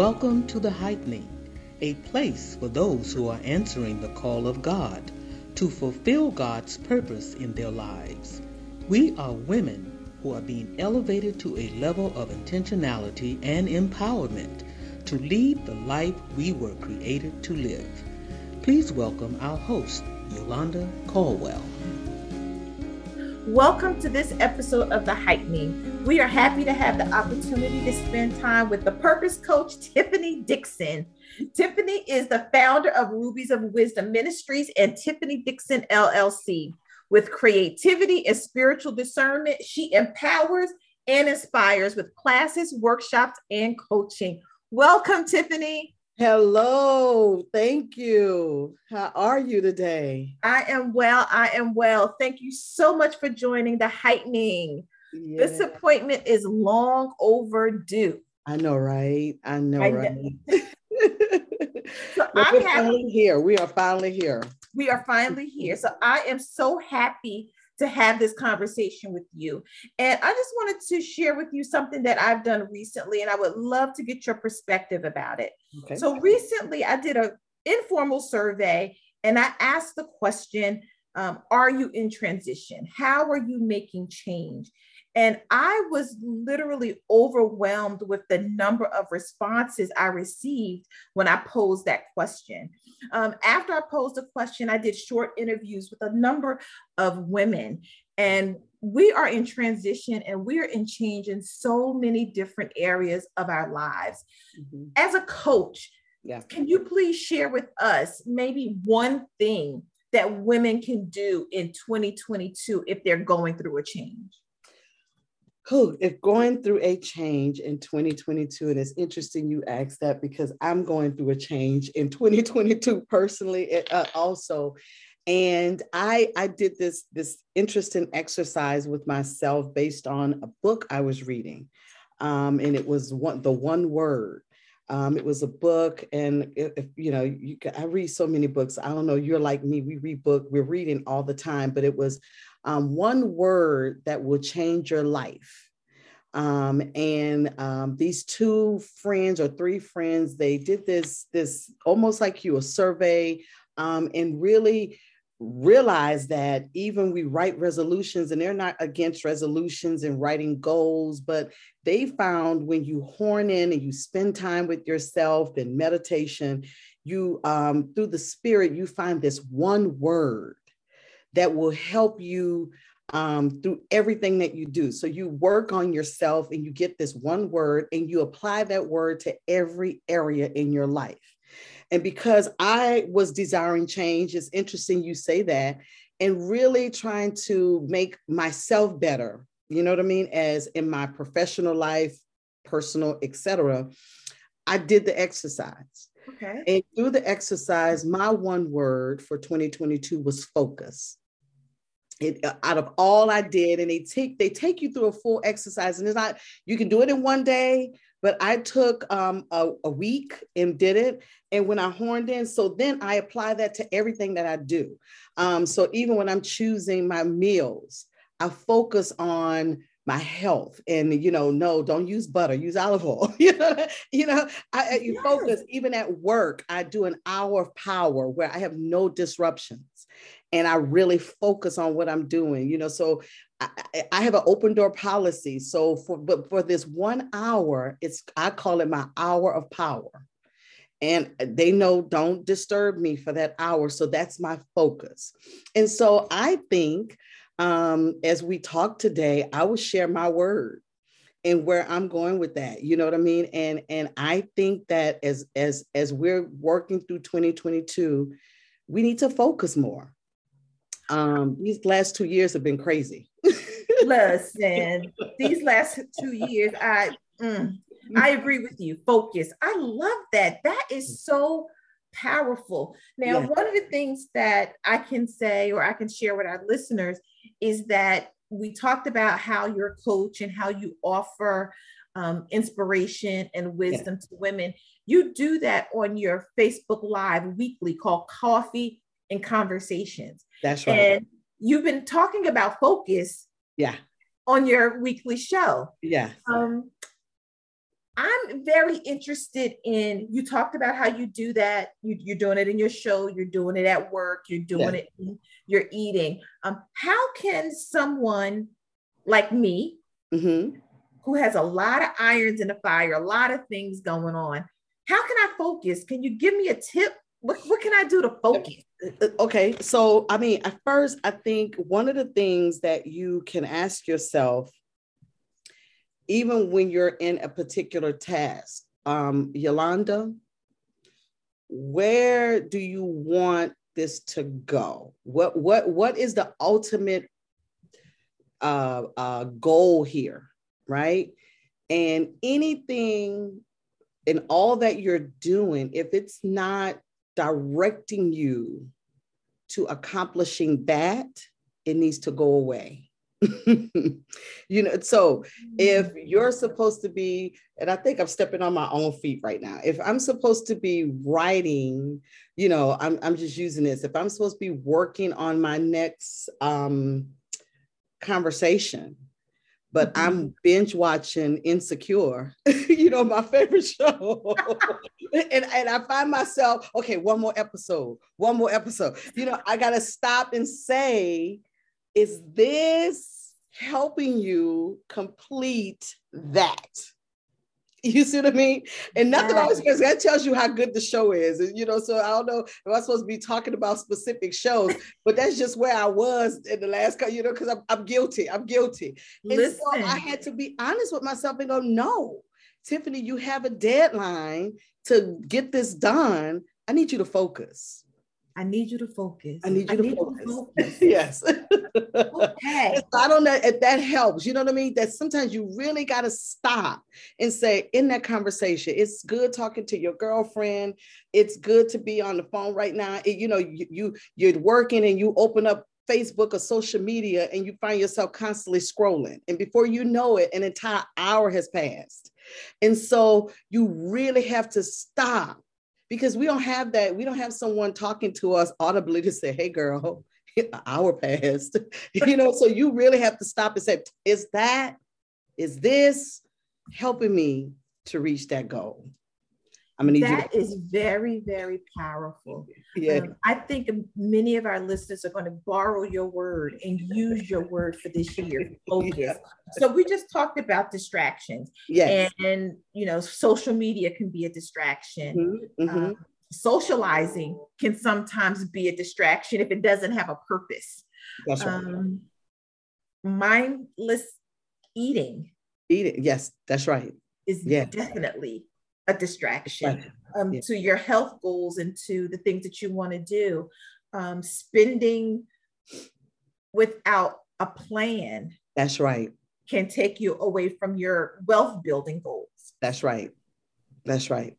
Welcome to the Heightening, a place for those who are answering the call of God to fulfill God's purpose in their lives. We are women who are being elevated to a level of intentionality and empowerment to lead the life we were created to live. Please welcome our host, Yolanda Caldwell. Welcome to this episode of The Heightening. We are happy to have the opportunity to spend time with the purpose coach, Tiffany Dixon. Tiffany is the founder of Rubies of Wisdom Ministries and Tiffany Dixon LLC. With creativity and spiritual discernment, she empowers and inspires with classes, workshops, and coaching. Welcome, Tiffany. Hello, thank you. How are you today? I am well. I am well. Thank you so much for joining the heightening. Yeah. This appointment is long overdue. I know, right? I know, I right? Know. so I'm we're finally here. We are finally here. We are finally here. So I am so happy to have this conversation with you. And I just wanted to share with you something that I've done recently, and I would love to get your perspective about it. Okay. So recently, I did an informal survey, and I asked the question um, Are you in transition? How are you making change? And I was literally overwhelmed with the number of responses I received when I posed that question. Um, after I posed the question, I did short interviews with a number of women. And we are in transition and we are in change in so many different areas of our lives. Mm-hmm. As a coach, yeah. can you please share with us maybe one thing that women can do in 2022 if they're going through a change? Who if going through a change in 2022 and it's interesting you asked that because i'm going through a change in 2022 personally uh, also. And i i did this this interesting exercise with myself based on a book i was reading. Um, and it was one the one word um, it was a book, and if, you know, you, I read so many books. I don't know. You're like me. We read book. We're reading all the time. But it was um, one word that will change your life. Um, and um, these two friends or three friends, they did this, this almost like you, a survey, um, and really realize that even we write resolutions and they're not against resolutions and writing goals, but they found when you horn in and you spend time with yourself in meditation, you um, through the spirit, you find this one word that will help you um, through everything that you do. So you work on yourself and you get this one word and you apply that word to every area in your life. And because I was desiring change, it's interesting you say that, and really trying to make myself better. You know what I mean? As in my professional life, personal, etc. I did the exercise. Okay. And through the exercise, my one word for 2022 was focus it, uh, out of all I did, and they take they take you through a full exercise, and it's not you can do it in one day, but I took um, a, a, week and did it. And when I horned in, so then I apply that to everything that I do. Um, so even when I'm choosing my meals, I focus on my health and you know no don't use butter use olive oil you know you know I, you yes. focus even at work i do an hour of power where i have no disruptions and I really focus on what I'm doing, you know. So I, I, have an open door policy. So for but for this one hour, it's I call it my hour of power. And they know don't disturb me for that hour. So that's my focus. And so I think um, as we talk today, I will share my word and where I'm going with that. You know what I mean? And and I think that as as as we're working through 2022, we need to focus more um, these last two years have been crazy. Listen, these last two years, I mm, I agree with you. Focus. I love that. That is so powerful. Now, yeah. one of the things that I can say or I can share with our listeners is that we talked about how you're a coach and how you offer um, inspiration and wisdom yeah. to women. You do that on your Facebook Live weekly called Coffee and Conversations. That's right. And you've been talking about focus. Yeah. On your weekly show. Yeah. Um, I'm very interested in you talked about how you do that. You, are doing it in your show, you're doing it at work, you're doing yeah. it, you're eating. Um, how can someone like me, mm-hmm. who has a lot of irons in the fire, a lot of things going on, how can I focus? Can you give me a tip? What, what can I do to focus? Uh, okay, so I mean, at first, I think one of the things that you can ask yourself even when you're in a particular task. Um, Yolanda, where do you want this to go? What what what is the ultimate uh, uh, goal here, right? And anything and all that you're doing, if it's not directing you to accomplishing that, it needs to go away. you know, so if you're supposed to be, and I think I'm stepping on my own feet right now. If I'm supposed to be writing, you know, I'm, I'm just using this. If I'm supposed to be working on my next um, conversation, but mm-hmm. I'm binge watching Insecure, you know, my favorite show. and, and I find myself, okay, one more episode, one more episode. You know, I got to stop and say, is this helping you complete that? You see what I mean? And nothing always because that tells you how good the show is. And, You know, so I don't know if I'm supposed to be talking about specific shows, but that's just where I was in the last, you know, because I'm, I'm guilty. I'm guilty. And Listen. so I had to be honest with myself and go, no, Tiffany, you have a deadline to get this done. I need you to focus. I need you to focus. I need you, I to, need focus. to, focus. yes. okay. I don't know if that helps. You know what I mean? That sometimes you really got to stop and say, in that conversation, it's good talking to your girlfriend. It's good to be on the phone right now. It, you know, you, you you're working and you open up Facebook or social media and you find yourself constantly scrolling. And before you know it, an entire hour has passed. And so you really have to stop because we don't have that. We don't have someone talking to us audibly to say, hey, girl, hour passed. you know, so you really have to stop and say, is that, is this helping me to reach that goal? I'm gonna need that you to- is very, very powerful. Yeah. Um, I think many of our listeners are going to borrow your word and use your word for this year. Focus. Yeah. So we just talked about distractions. Yes. And, and, you know, social media can be a distraction. Mm-hmm. Mm-hmm. Um, socializing can sometimes be a distraction if it doesn't have a purpose. That's right. Um, mindless eating. Eating, yes, that's right. Is yeah. definitely a distraction um, yeah. to your health goals and to the things that you want to do. Um, spending without a plan. That's right. Can take you away from your wealth building goals. That's right. That's right.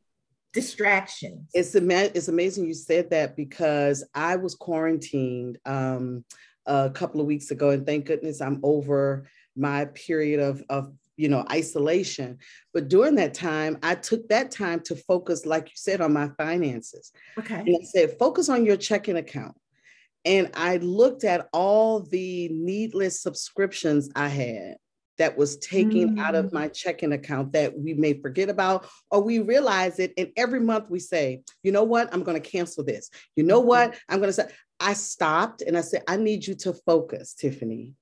Distractions. It's ama- it's amazing you said that because I was quarantined um, a couple of weeks ago, and thank goodness I'm over my period of, of you know isolation. But during that time i took that time to focus like you said on my finances. Okay. And i said focus on your checking account. And i looked at all the needless subscriptions i had that was taken mm. out of mm. my checking account that we may forget about or we realize it and every month we say you know what? I'm going to cancel this. You know what? I'm going to say i stopped and i said i need you to focus tiffany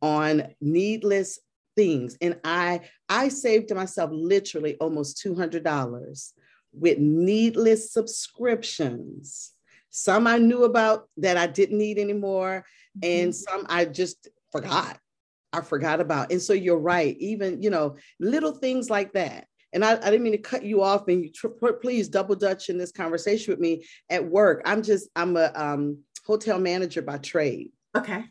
on needless things. And i i saved myself literally almost $200 with needless subscriptions. Some i knew about that i didn't need anymore and mm-hmm. some i just forgot. I forgot about. And so you're right. Even you know little things like that. And I, I didn't mean to cut you off and you tr- please double dutch in this conversation with me at work. I'm just i'm a um, hotel manager by trade. Okay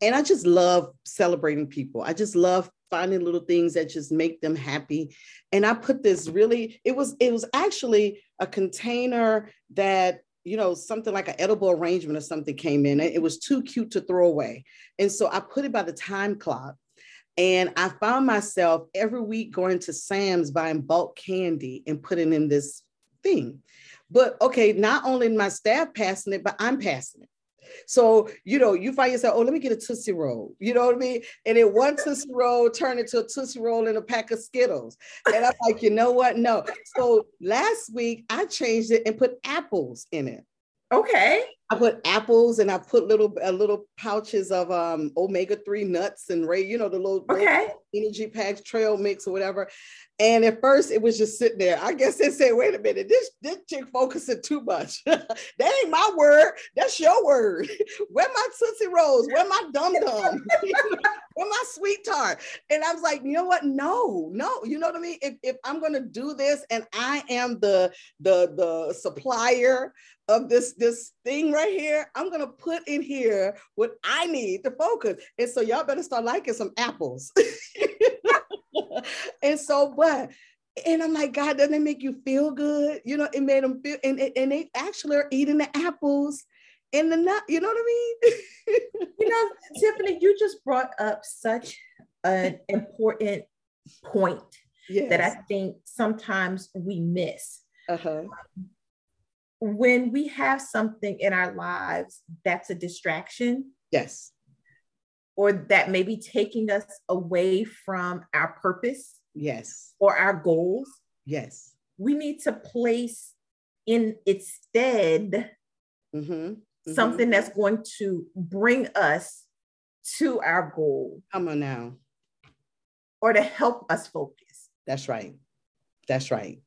and I just love celebrating people. I just love finding little things that just make them happy. And I put this really, it was, it was actually a container that, you know, something like an edible arrangement or something came in. It was too cute to throw away. And so I put it by the time clock. And I found myself every week going to Sam's buying bulk candy and putting in this thing. But okay, not only my staff passing it, but I'm passing it. So, you know, you find yourself, oh, let me get a Tootsie Roll. You know what I mean? And then one Tootsie Roll turned into a Tootsie Roll and a pack of Skittles. And I'm like, you know what? No. So last week I changed it and put apples in it. Okay. I put apples and I put little uh, little pouches of um omega 3 nuts and ray, you know, the little, okay. little energy packs, trail mix or whatever. And at first it was just sitting there. I guess they said, wait a minute, this, this chick focusing too much. that ain't my word. That's your word. Where my Tootsie Rolls? Where my dum dum? Where my sweet tart? And I was like, you know what? No, no, you know what I mean? If, if I'm gonna do this and I am the the the supplier of this this thing right here, I'm gonna put in here what I need to focus. And so y'all better start liking some apples. and so what? And I'm like, God, doesn't it make you feel good? You know, it made them feel, and, and they actually are eating the apples and the nut. You know what I mean? you know, Tiffany, you just brought up such an important point yes. that I think sometimes we miss. Uh-huh. When we have something in our lives that's a distraction. Yes or that may be taking us away from our purpose. Yes. Or our goals. Yes. We need to place in its stead mm-hmm. Mm-hmm. something that's going to bring us to our goal. Come on now. Or to help us focus. That's right. That's right.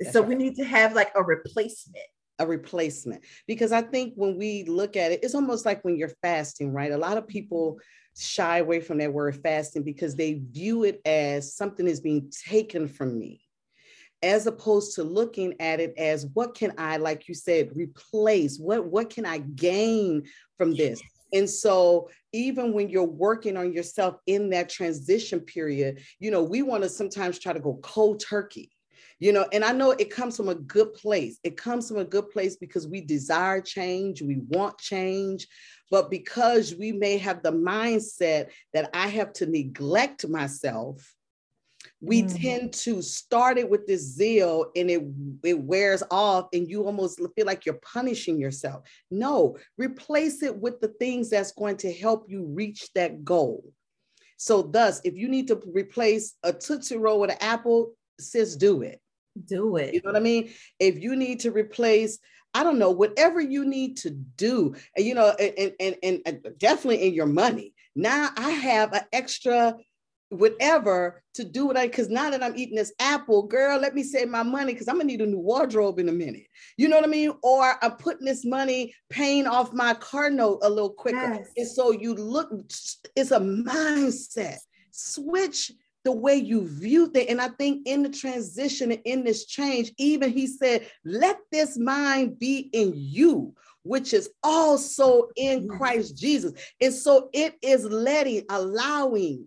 That's so right. we need to have like a replacement. A replacement. Because i think when we look at it it's almost like when you're fasting right? A lot of people mm-hmm. shy away from that word fasting because they view it as something is being taken from me as opposed to looking at it as what can i like you said replace? What what can i gain from this? And so even when you're working on yourself in that transition period you know we want to sometimes try to go cold turkey you know and i know it comes from a good place. It comes from a good place because we desire change we want change. But because we may have the mindset that i have to neglect myself we mm. tend to start it with this zeal and it it wears off and you almost feel like you're punishing yourself. No replace it with the things that's going to help you reach that goal. So thus if you need to replace a tootsie roll with an apple sis do it do it. You know what I mean? If you need to replace, I don't know, whatever you need to do, and you know, and and and, and definitely in your money. Now I have an extra whatever to do what I because now that I'm eating this apple, girl, let me save my money because I'm gonna need a new wardrobe in a minute. You know what I mean? Or I'm putting this money paying off my car note a little quicker. Yes. And so you look, it's a mindset. Switch the way you view things. And I think in the transition and in this change, even he said, let this mind be in you, which is also in mm-hmm. Christ Jesus. And so it is letting, allowing,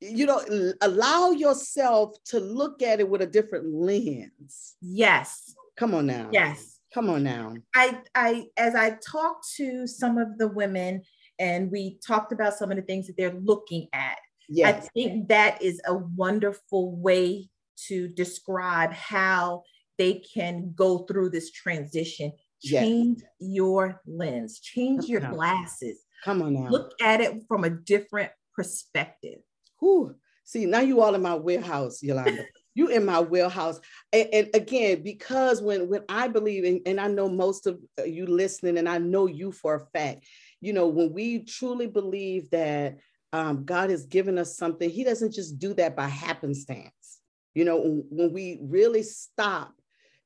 you know, allow yourself to look at it with a different lens. Yes. Come on now. Yes. Come on now. I I as I talked to some of the women and we talked about some of the things that they're looking at Yes. I think that is a wonderful way to describe how they can go through this transition. Change yes. your lens, change your glasses. Come on now. Look at it from a different perspective. Whew. See, now you all in my warehouse, Yolanda. you in my wheelhouse and, and, again because when when i believe in, and i know most of you listening and i know you for a fact you know when we truly believe that um, God has given us something. He doesn't just do that by happenstance. You know, when we really stop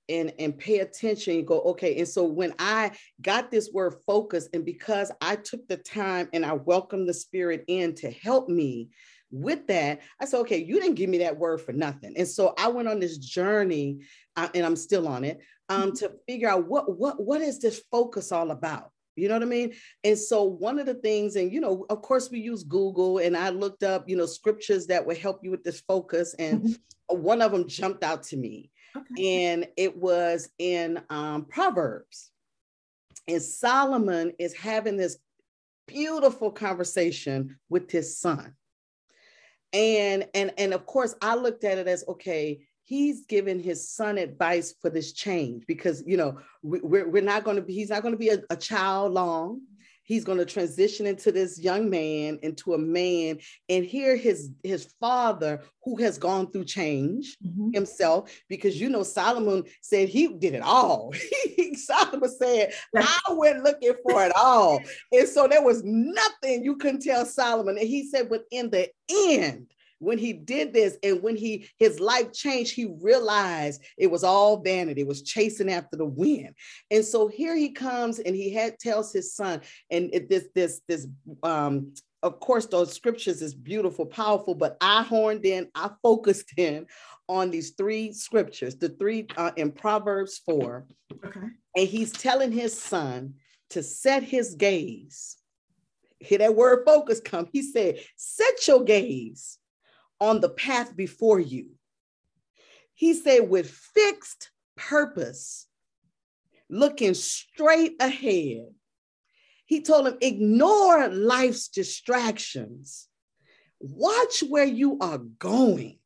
and and pay attention and go okay and so when i got this word focus and because i took the time and i welcomed the spirit in to help me with that i said okay you didn't give me that word for nothing and so i went on this journey uh, and i'm still on it um, to figure out what what what is this focus all about you know what I mean? And so one of the things, and you know, of course, we use Google, and I looked up, you know, scriptures that would help you with this focus, and mm-hmm. one of them jumped out to me, okay. and it was in um, Proverbs, and Solomon is having this beautiful conversation with his son, and and and of course, I looked at it as okay he's given his son advice for this change because you know we, are we're not going to be he's not going to be a, a, child long. He's going to transition into this young man into a man and here his his father who has gone through change mm-hmm. himself because you know solomon said he did it all. Solomon said i went looking for it all. And so there was nothing you couldn't tell solomon. And he said but in the end when he did this and when he his life changed he realized it was all vanity. It was chasing after the wind. And so here he comes and he had tells his son and it, this this this um of course those scriptures is beautiful powerful but i horned in i focused in on these three scriptures the three uh, in proverbs 4 okay. And he's telling his son to set his gaze. Hear that word focus come. He said set your gaze on the path before you. He said, with fixed purpose, looking straight ahead. He told him, ignore life's distractions. Watch where you are going.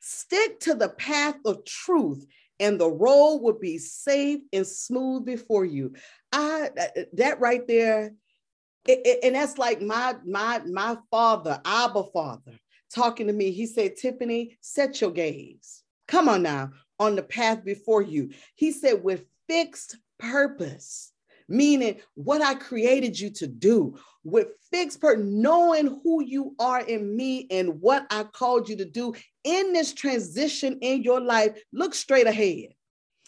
Stick to the path of truth, and the road will be safe and smooth before you. I that right there, it, it, and that's like my my my father, Abba Father talking to me. He said, Tiffany, set your gaze. Come on now, on the path before you. He said, with fixed purpose, meaning what I created you to do, with fixed purpose, knowing who you are in me and what I called you to do in this transition in your life. Look straight ahead.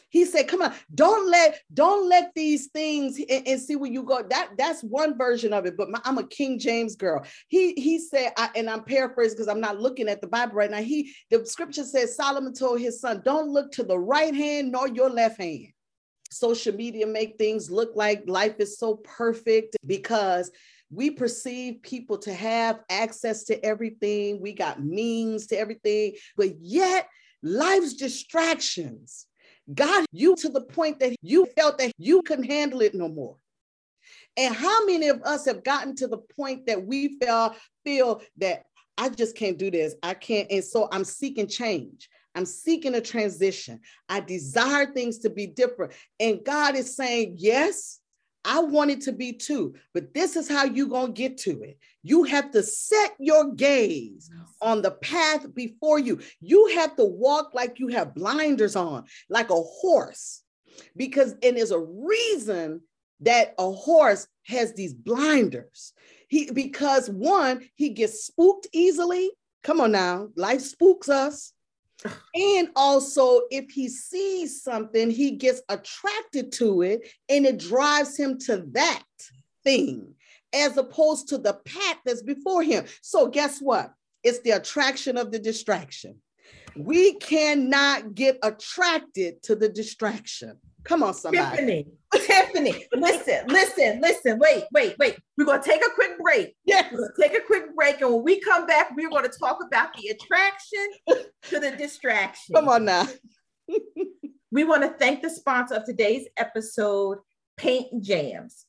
He said, "Come on, don't let don't let these things and, and see where you go." That that's one version of it. But my, I'm a King James girl. He he said, I, and I'm paraphrasing because I'm not looking at the Bible right now. He the scripture says Solomon told his son, "Don't look to the right hand nor your left hand." Social media make things look like life is so perfect because we perceive people to have access to everything. We got means to everything, but yet life's distractions got you to the point that you felt that you couldn't handle it no more. And how many of us have gotten to the point that we feel, feel that I just can't do this. I can't. And so I'm seeking change. I'm seeking a transition. I desire things to be different. And God is saying, yes, I want it to be too, but this is how you're going to get to it. You have to set your gaze on the path before you. You have to walk like you have blinders on, like a horse, because, and there's a reason that a horse has these blinders. He, because one, he gets spooked easily. Come on now, life spooks us and also, if he sees something, he gets attracted to it and it drives him to that thing as opposed to the path that's before him. So, guess what? It's the attraction of the distraction. We cannot get attracted to the distraction. Come on, somebody. Tiffany, Tiffany, listen, listen, listen. Wait, wait, wait. We're going to take a quick break. Yes. take a quick break. And when we come back, we're going to talk about the attraction to the distraction. Come on now. we want to thank the sponsor of today's episode, Paint Jamz.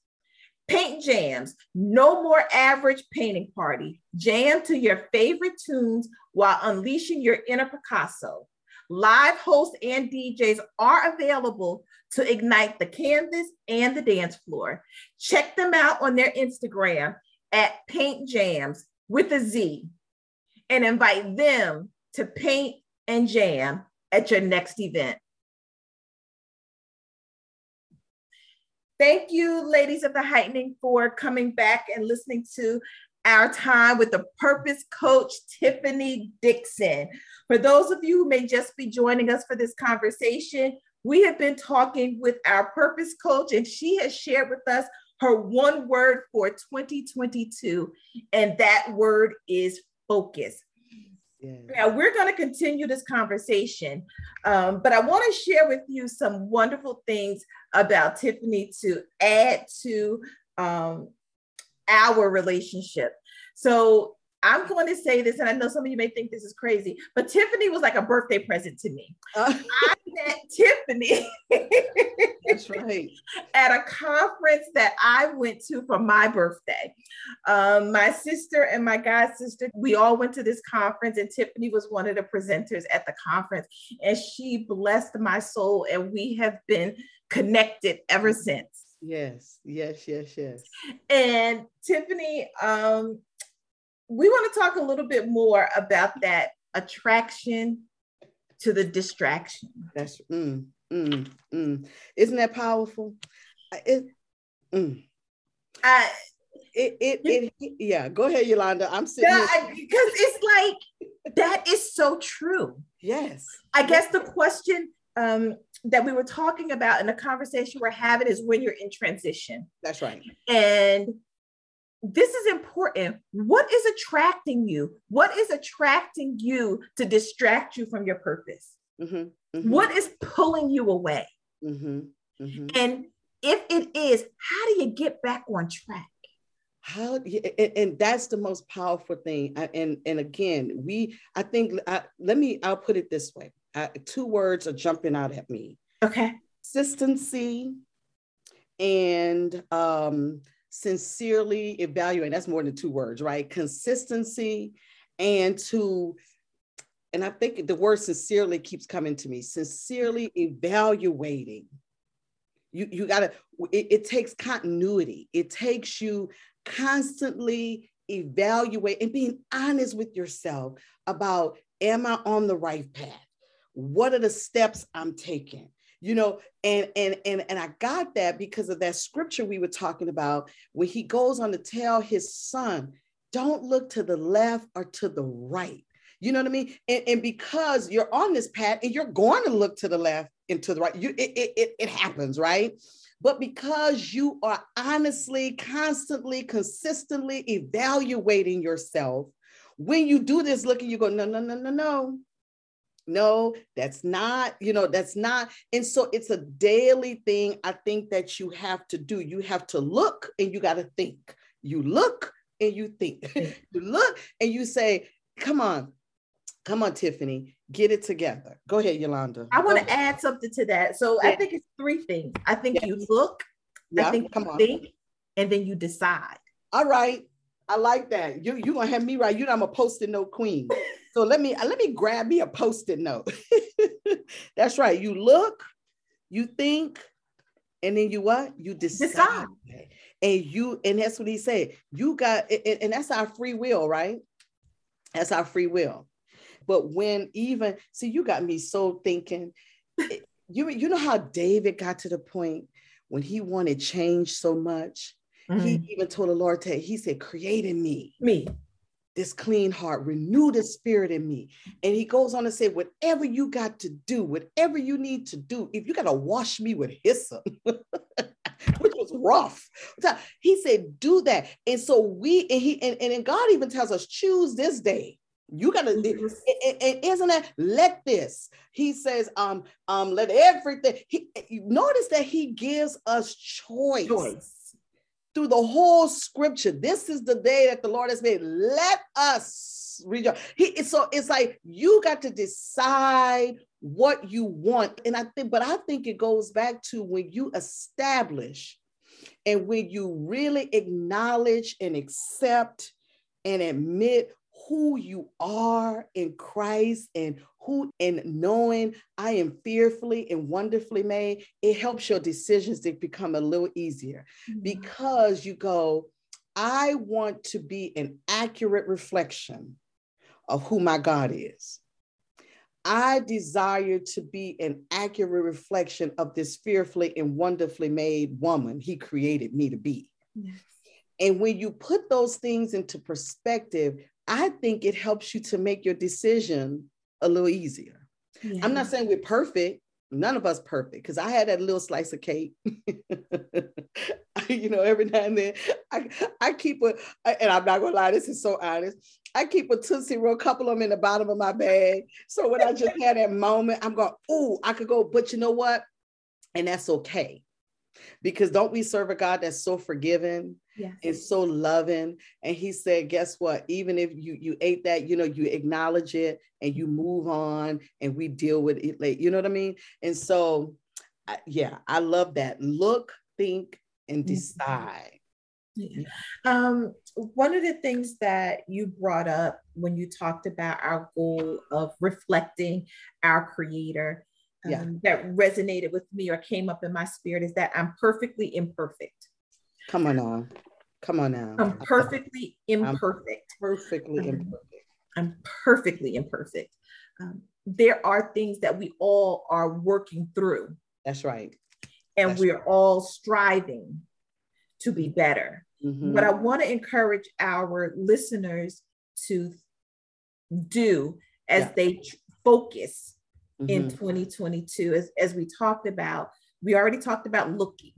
Paint Jamz, no more average painting party. Jam to your favorite tunes while unleashing your inner Picasso. Live hosts and DJs are available to ignite the canvas and the dance floor. Check them out on their Instagram at Paint Jamz with a Z and invite them to paint and jam at your next event. Thank you, ladies of the heightening, for coming back and listening to our time with the purpose coach, Tiffany Dixon. For those of you who may just be joining us for this conversation, we have been talking with our purpose coach, and she has shared with us her one word for 2022, and that word is focus. Yeah. Now, we're going to continue this conversation, um, but I want to share with you some wonderful things about Tiffany to add to um, our relationship. So I'm going to say this, and I know some of you may think this is crazy, but Tiffany was like a birthday present to me. Uh, I met Tiffany. That's right. At a conference that I went to for my birthday. Um, my sister and my god sister, we all went to this conference, and Tiffany was one of the presenters at the conference, and she blessed my soul, and we have been connected ever since. Yes, yes, yes, yes. And Tiffany, um, we want to talk a little bit more about that attraction to the distraction. That's mm, mm, mm. Isn't that powerful? It, mm. I, it, it, it, yeah. Go ahead, Yolanda. I'm sitting because it's like that is so true. Yes. I guess the question um, that we were talking about in the conversation we're having is when you're in transition. That's right. And this is important. What is attracting you? What is attracting you to distract you from your purpose? Mm-hmm, mm-hmm. What is pulling you away? Mm-hmm, mm-hmm. and if it is, how do you get back on track? How and, and that's the most powerful thing. And and again, we I think I, let me I'll put it this way. I, two words are jumping out at me. Okay. Consistency and um, sincerely evaluate. That's more than two words, right? Consistency and to, and I think the word sincerely keeps coming to me, sincerely evaluating. You, you gotta, it, it takes continuity. It takes you constantly evaluate and being honest with yourself about am I on the right path? What are the steps I'm taking? you know and and and and i got that because of that scripture we were talking about where he goes on to tell his son don't look to the left or to the right. You know what i mean? And, and because you're on this path and you're going to look to the left and to the right you it, it, it happens right? But because you are honestly constantly consistently evaluating yourself when you do this looking you go no no no no no no that's not you know that's not and so it's a daily thing i think that you have to do. You have to look and you got to think. You look and you think. You look and you say come on come on tiffany get it together. Go ahead yolanda. I want to add something to that. So yeah. i think it's three things. I think yes. you look yeah, i think come on. think and then you decide. All right. I like that. You you gonna have me right. You know i'm a post-it note queen so let me let me grab me a post-it note. That's right. You look, you think, and then you what? You decide. decide. And you, and that's what he said. You got, and, and that's our free will, right? That's our free will. But when even see, you got me so thinking. You you know how David got to the point when he wanted change so much. Mm-hmm. He even told the Lord, to, he said, "Create in me, me this clean heart, renew the spirit in me. And he goes on to say, whatever you got to do, whatever you need to do, if you got to wash me with hyssop, which was rough. He said, do that. And so we, and he, and, and God even tells us, choose this day. You gotta, and, and isn't that let this? He says, um, um, let everything. He notice that he gives us choice. choice through the whole scripture. This is the day that the Lord has made. Let us rejoice. He, so it's like you got to decide what you want. And I think, but I think it goes back to when you establish and when you really acknowledge and accept and admit who you are in Christ and who in knowing I am fearfully and wonderfully made, it helps your decisions to become a little easier mm-hmm. because you go, I want to be an accurate reflection of who my God is. I desire to be an accurate reflection of this fearfully and wonderfully made woman he created me to be. Yes. And when you put those things into perspective, I think it helps you to make your decision a little easier. Yeah. I'm not saying we're perfect. None of us perfect because I had that little slice of cake. you know, every now and then I, I keep a, and I'm not gonna lie, this is so honest. I keep a Tootsie Roll, a couple of them in the bottom of my bag. So when I just had that moment, I'm going, oh, I could go, but you know what? And that's okay because don't we serve a God that's so forgiving yes. and so loving? And he said, guess what? Even if you you ate that, you know, you acknowledge it and you move on and we deal with it late. You know what I mean? And so I, yeah, I love that. Look, think, and mm-hmm. decide. Yeah. Um, one of the things that you brought up when you talked about our goal of reflecting our creator yeah. um, that resonated with me or came up in my spirit is that I'm perfectly imperfect. Come on now. Come on now. I'm perfectly imperfect. I'm perfectly Um, imperfect. I'm perfectly imperfect. Um, there are things that we all are working through, That's right. and That's we're all striving to be better. Mhm. What I want to encourage our listeners to do as Yeah. they tr- focus in Mhm. 2022, as, as we talked about, we already talked about looking.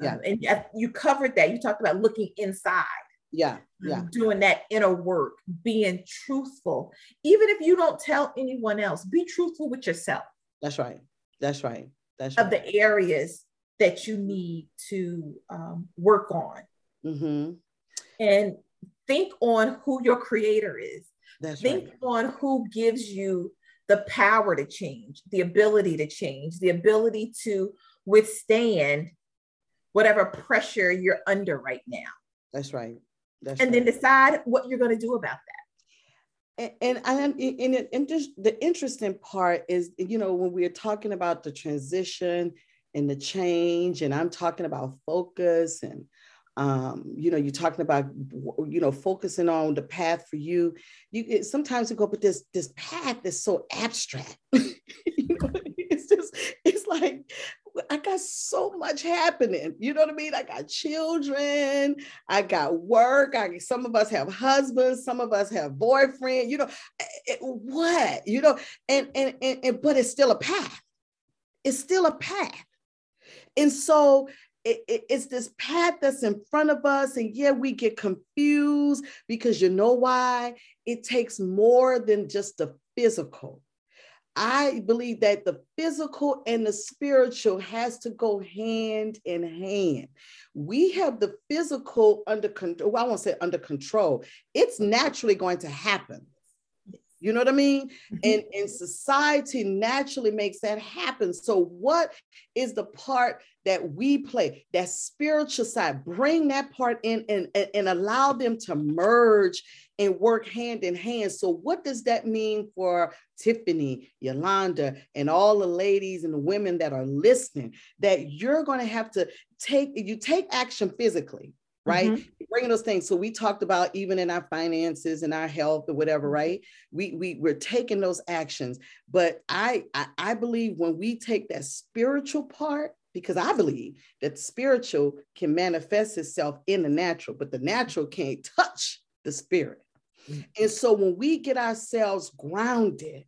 Yeah. Um, and you covered that. You talked about looking inside. Yeah. um, Yeah. doing that inner work, being truthful. Even if you don't tell anyone else, be truthful with yourself That's right. That's right. That's right. of the areas that you need to um, work on. Mhm. And think on who your creator is. That's Think right. on who gives you the power to change, the ability to change, the ability to withstand whatever pressure you're under right now. That's right. That's And right. then decide what you're going to do about that. and and and, and, and just the interesting part is you know when we're talking about the transition and the change and i'm talking about focus and um, you know you're talking about you know focusing on the path for you you it, sometimes you go but this this path is so abstract you know, it's just it's like I got so much happening. You know what I mean? I got children, I got work. I some of us have husbands, some of us have boyfriend. You know, eh, eh, what? You know, and, and and and but it's still a path. It's still a path, and so it, it- it's this path that's in front of us, and yeah, we get confused because you know why? It takes more than just the physical. I believe that the physical and the spiritual has to go hand in hand. We have the physical under control. Well, I won't say under control. It's naturally going to happen. You know what I mean? Mm-hmm. And, and society naturally makes that happen. So, what is the part that we play? That spiritual side, bring that part in and, and, and allow them to merge and work hand in hand. So, what does that mean for Tiffany, Yolanda, and all the ladies and the women that are listening? That you're going to have to take you take action physically, right? Mhm. Bringing those things. So we talked about even in our finances and our health or whatever, right? We we we're taking those actions. But I I, I believe when we take that spiritual part. Because I believe that spiritual can manifest itself in the natural, but the natural can't touch the spirit. And so when we get ourselves grounded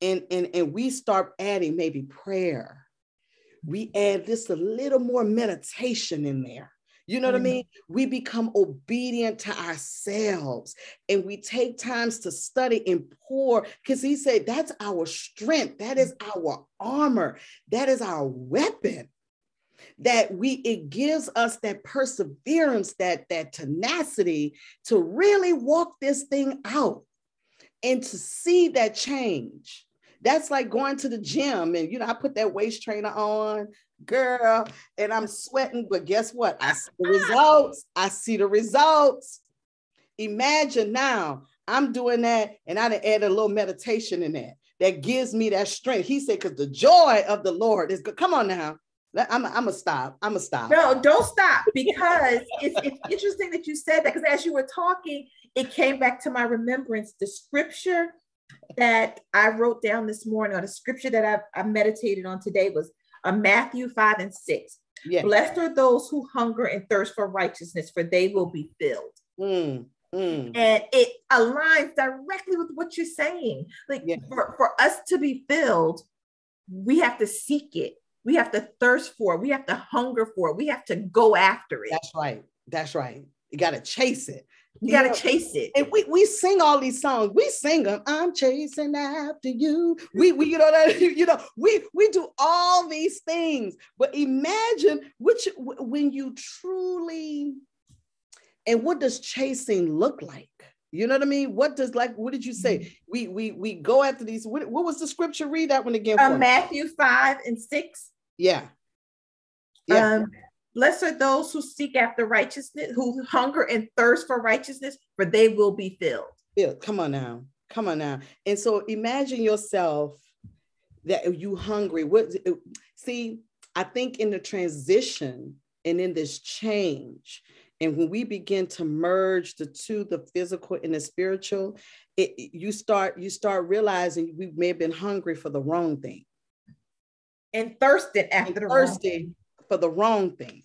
and, and, and we start adding maybe prayer, we add just a little more meditation in there. You know what I Mhm. mean? We become obedient to ourselves and we take times to study and pour because he said that's our strength, that is our armor, that is our weapon that we it gives us that perseverance that that tenacity to really walk this thing out and to see that change that's like going to the gym and you know i put that waist trainer on girl and i'm sweating but guess what? I see the results. I see the results. Imagine now i'm doing that and i done add a little meditation in that. That gives me that strength. He said because the joy of the lord is good come on now. I'm i'm gonna stop. I'm gonna stop. No, don't stop because it's, it's interesting that you said that because as you were talking, it came back to my remembrance. The scripture that I wrote down this morning, or the scripture that I, I meditated on today was uh, Matthew 5 and 6. yeah Blessed are those who hunger and thirst for righteousness, for they will be filled. Mm, mm. And it aligns directly with what you're saying. Like Yeah. for, for us to be filled, we have to seek it. We have to thirst for it. We have to hunger for it. We have to go after it. That's right. That's right. You got to chase it. You got to Yeah. chase it. And we, we sing all these songs. We sing them. I'm chasing after you. We, we you know that you know we we do all these things. But imagine which when you truly and what does chasing look like? You know what I mean? What does like what did you say? We we we go after these. What, what was the scripture? Read that one again. For me. Matthew 5 and 6. Yeah. Yeah. Um, blessed are those who seek after righteousness, who hunger and thirst for righteousness, for they will be filled. Yeah, come on now. Come on now. And so imagine yourself that you hungry. What see, I think in the transition and in this change, and when we begin to merge the two, the physical and the spiritual, it, you start you start realizing we may have been hungry for the wrong thing and thirsted after and the thirsty for the wrong thing.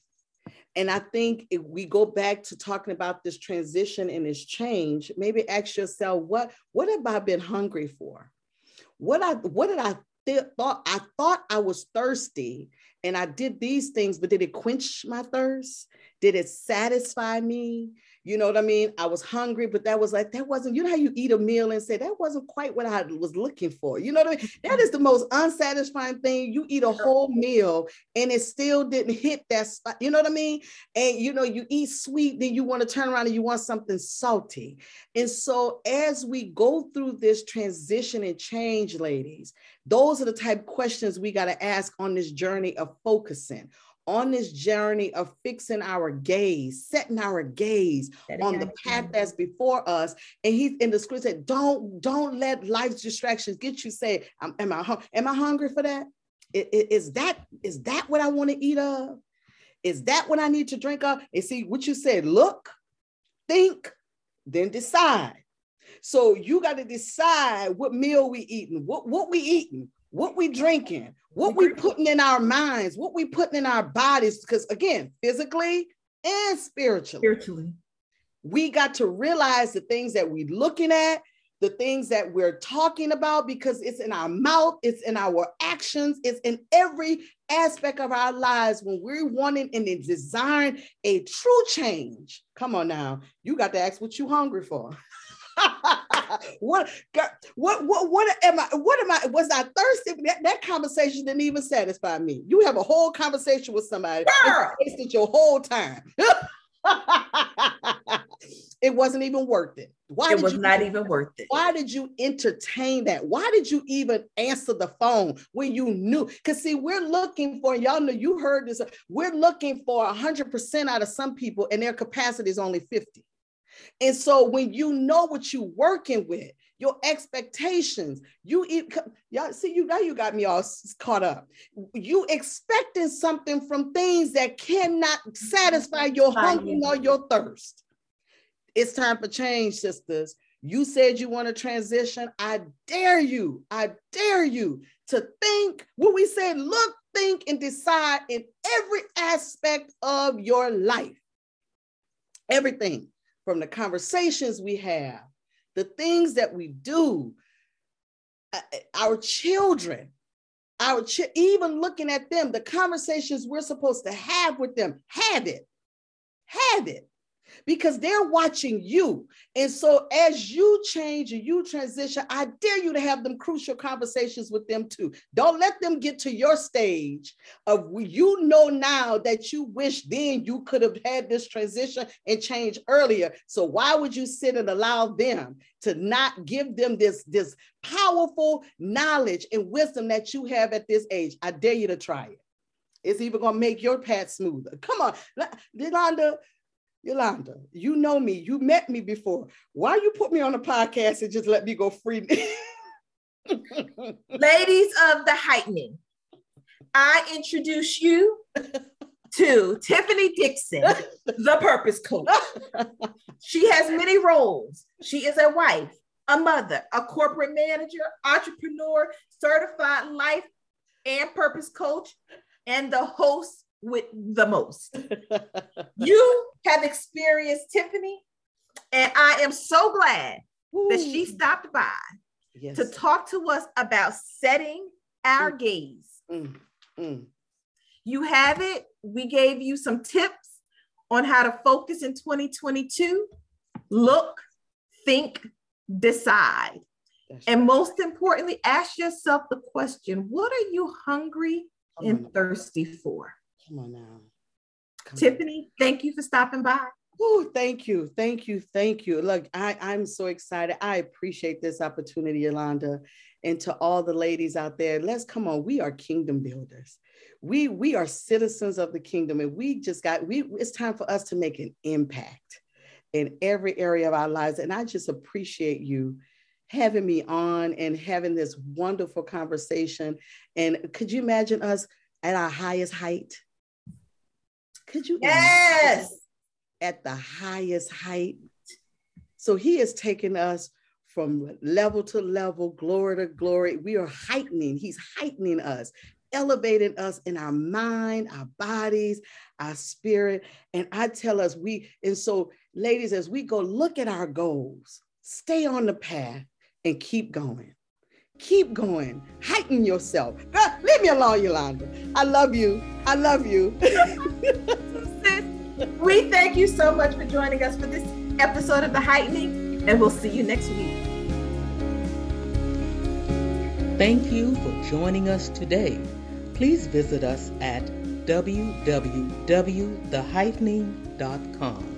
And I think if we go back to talking about this transition and this change, maybe ask yourself, what what have I been hungry for? What I what did I th- thought I thought I was thirsty and I did these things, but did it quench my thirst? Did it satisfy me? You know what I mean? I was hungry, but that was like, that wasn't, you know how you eat a meal and say, that wasn't quite what I was looking for. You know what I mean? That is the most unsatisfying thing. You eat a whole meal and it still didn't hit that spot. You know what I mean? And you know, you eat sweet, then you want to turn around and you want something salty. And so as we go through this transition and change, ladies, those are the type questions we got to ask on this journey of focusing on this journey of fixing our gaze, setting our gaze on the path that's before us. And he's in the script said, don't, don't let life's distractions get you say, am I, am I hungry for that? Is that, is that what I want to eat of? Is that what I need to drink of? And see what you said, look, think, then decide. So you got to decide what meal we eating, what, what we eating, what we drinking, what we putting in our minds, what we putting in our bodies, because again, physically and spiritually. Spiritually. We got to realize the things that we're looking at, the things that we're talking about, because it's in our mouth, it's in our actions, it's in every aspect of our lives when we're wanting and desiring a true change. Come on now, you got to ask what you hungry for. what, what, what, what am I? What am I? Was I thirsty? That, that conversation didn't even satisfy me. You have a whole conversation with somebody, wasted your whole time. it wasn't even worth it. Why it was not even worth it. Why did you entertain that? Why did you even answer the phone when you knew? Because see, we're looking for y'all know you heard this. We're looking for hundred percent out of some people, and their capacity is only fifty. And so when you know what you're working with, your expectations, you eat, y'all see you now you got me all caught up. You expecting something from things that cannot satisfy mm-hmm. your hunger or your thirst. It's time for change, sisters. You said you want to transition. I dare you. I dare you to think what we said look, think, and decide in every aspect of your life. Everything from the conversations we have, the things that we do, uh, uh, our children, our even looking at them, the conversations we're supposed to have with them, have it, have it because they're watching you. And so as you change and you transition, I dare you to have them crucial conversations with them too. Don't let them get to your stage of you know now that you wish then you could have had this transition and change earlier. So why would you sit and allow them to not give them this, this powerful knowledge and wisdom that you have at this age? I dare you to try it. It's even going to make your path smoother. Come on, Yolanda, Yolanda, you know me. You met me before. Why you put me on a podcast and just let me go free? Ladies of the heightening, I introduce you to Tiffany Dixon, the purpose coach. She has many roles. She is a wife, a mother, a corporate manager, entrepreneur, certified life and purpose coach, and the host with the most. you have experienced Tiffany, and I am so glad Ooh. that she stopped by yes. to talk to us about setting our mm. gaze. Mm. Mm. You have it. We gave you some tips on how to focus in 2022. Look, think, decide. That's and right. most importantly, ask yourself the question what are you hungry and thirsty for? Come on now. Come Tiffany, on. thank you for stopping by. Oh, thank you. Thank you. Thank you. Look, I, I'm so excited. I appreciate this opportunity, Yolanda. And to all the ladies out there, let's come on. We are kingdom builders. We we are citizens of the kingdom, and we just got we it's time for us to make an impact in every area of our lives. And I just appreciate you having me on and having this wonderful conversation. And could you imagine us at our highest height? Could you? Yes. At the highest height. So he has taken us from level to level, glory to glory. We are heightening, he's heightening us, elevating us in our mind, our bodies, our spirit. And I tell us, we, and so, ladies, as we go look at our goals, stay on the path and keep going. Keep going. Heighten yourself. Girl, leave me alone, Yolanda. I love you. I love you. we thank you so much for joining us for this episode of The Heightening, and we'll see you next week. Thank you for joining us today. Please visit us at www.theheightening.com.